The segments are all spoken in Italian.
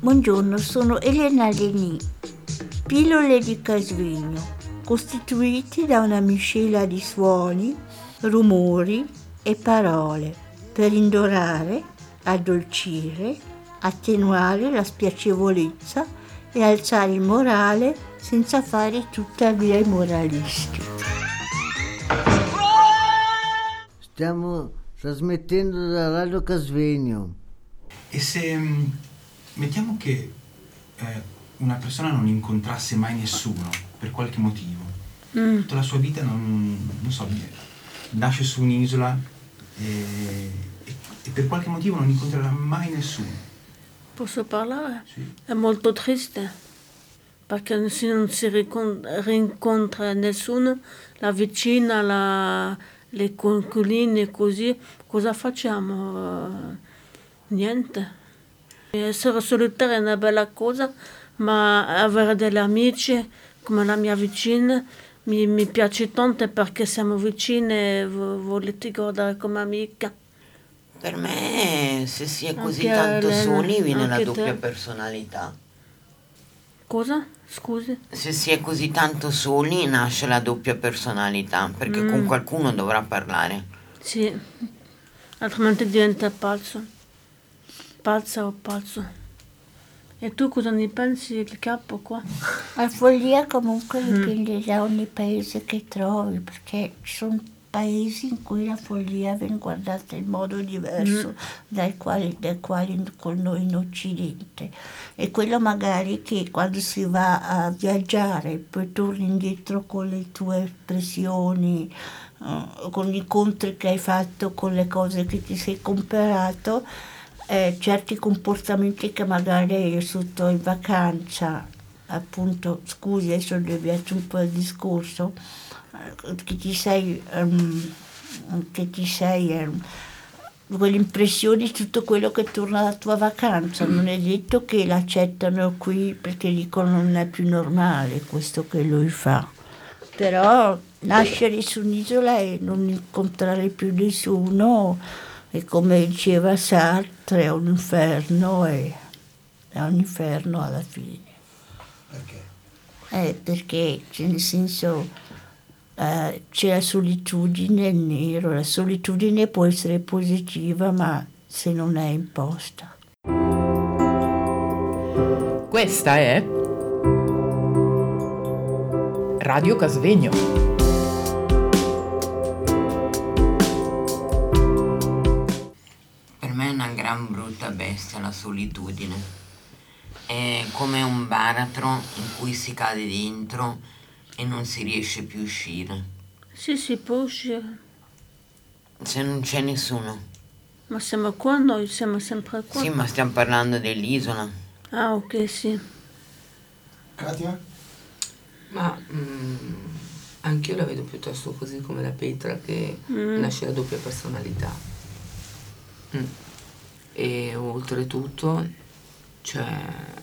Buongiorno, sono Elena Leni. Pillole di Casvegno, costituiti da una miscela di suoni, rumori e parole per indorare, addolcire, attenuare la spiacevolezza e alzare il morale senza fare tuttavia i moralisti. Stiamo trasmettendo da Radio Casvegno. E se mm, mettiamo che eh, una persona non incontrasse mai nessuno per qualche motivo, tutta la sua vita non, non so, nasce su un'isola e, e- per qualche motivo non incontrerà mai nessuno. Posso parlare? Sì. È molto triste perché se non si rincontra nessuno, la vicina, la- le conquiline, così, cosa facciamo? Eh, Niente. Essere solitaria è una bella cosa, ma avere degli amici come la mia vicina mi, mi piace tanto perché siamo vicine e vo- volete guardare come amica. Per me, se si è così Anche tanto Elena, soli, viene la doppia te. personalità. Cosa? Scusi? Se si è così tanto soli, nasce la doppia personalità, perché Mm. con qualcuno dovrà parlare. Sì, altrimenti diventa pazzo. Pazza o pazzo. E tu cosa ne pensi il capo qua? La follia comunque dipende da ogni paese che trovi, perché ci sono paesi in cui la follia viene guardata in modo diverso dai quali, dai quali con noi in Occidente. E quello magari che quando si va a viaggiare poi torni indietro con le tue espressioni, eh, con gli incontri che hai fatto, con le cose che ti sei comperato, eh, certi comportamenti che magari vissuto in vacanza, appunto, scusi, adesso ho deviato un po' il discorso, eh, che ti sei, ehm, che ti sei, ehm, quell'impressione di tutto quello che torna dalla tua vacanza, non è detto che l'accettano qui perché dicono non è più normale questo che lui fa. Però nascere su un'isola e non incontrare più nessuno e come diceva Sartre è un inferno e è un inferno alla fine. Perché? Eh, perché cioè, nel senso eh, c'è la solitudine, il nero, la solitudine può essere positiva ma se non è imposta. Questa è Radio Casvegno. Gran brutta bestia la solitudine. È come un baratro in cui si cade dentro e non si riesce più a uscire. Sì, si può uscire. Se non c'è nessuno. Ma siamo qua noi, siamo sempre qua. Sì, ma stiamo parlando dell'isola. Ah, ok, sì. Katia? Ma mm, anch'io la vedo piuttosto così come la Petra che Mm. nasce la doppia personalità. Mm. E oltretutto, cioè,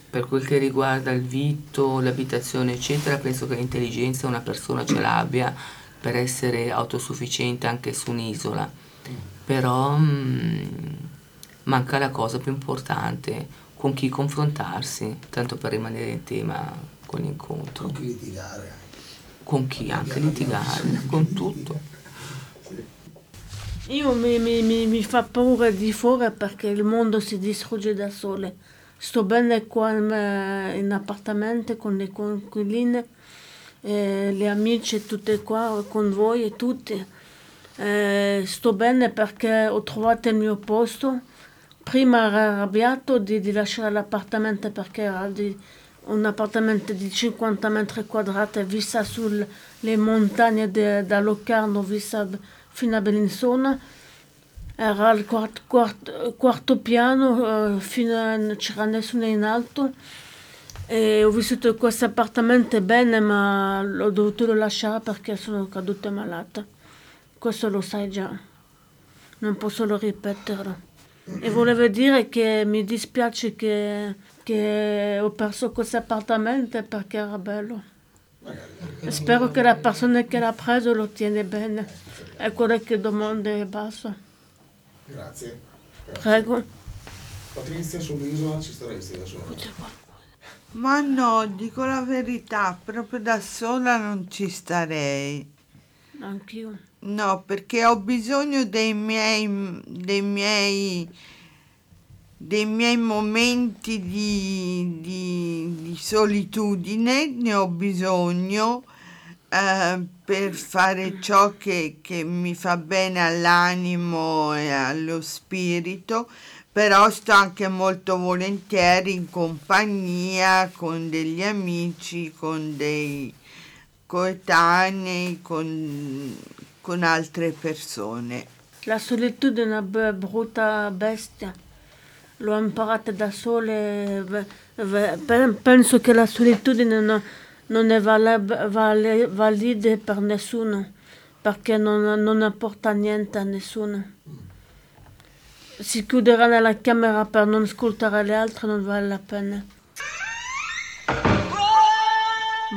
per quel che riguarda il vitto, l'abitazione, eccetera, penso che l'intelligenza una persona ce l'abbia per essere autosufficiente anche su un'isola. Però mm, manca la cosa più importante, con chi confrontarsi, tanto per rimanere in tema con l'incontro. Con chi litigare? Con chi anche litigare, con tutto. Io mi, mi, mi, mi fa paura di fuori perché il mondo si distrugge da sole. Sto bene qua in, eh, appartamento con le conquiline, eh, le amici tutte qua con voi e tutti. Eh, sto bene perché ho trovato il mio posto. Prima ero arrabbiato di, di lasciare l'appartamento perché era di- un appartamento di 50 metri quadrati vista sulle montagne de- da Locarno, vista fino a Bellinzona. Era al quart- quart- quarto piano, eh, fino a, non c'era nessuno in alto. E ho vissuto questo appartamento bene, ma l'ho dovuto lasciare perché sono caduta malata. Questo lo sai già, non posso lo ripetere. E volevo dire che mi dispiace che, che ho perso questo appartamento perché era bello. Spero che la persona che l'ha preso lo tiene bene. È quello che domanda e basta. Grazie. Prego. Patrizia sull'isola ci staresti da sola? Ma no, dico la verità, proprio da sola non ci starei. Anch'io. No, perché ho bisogno dei miei, dei miei, dei miei momenti di, di- di solitudine, ne ho bisogno eh, per fare ciò che, che mi fa bene all'animo e allo spirito, però sto anche molto volentieri in compagnia con degli amici, con dei coetanei, con, con altre persone. La solitudine è una brutta bestia. L'ho imparata da sole. Penso che la solitudine no- non è vale- vale- valida per nessuno, perché non, non apporta niente a nessuno. Si chiuderà nella camera per non ascoltare le altre, non vale la pena.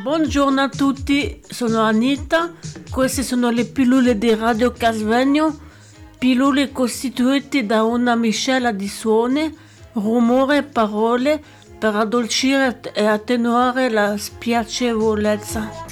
Buongiorno a tutti, sono Anita, queste sono le pillole di Radio Casvegno, pillole costituite da una miscela di suoni, rumore e parole per addolcire e attenuare la spiacevolezza.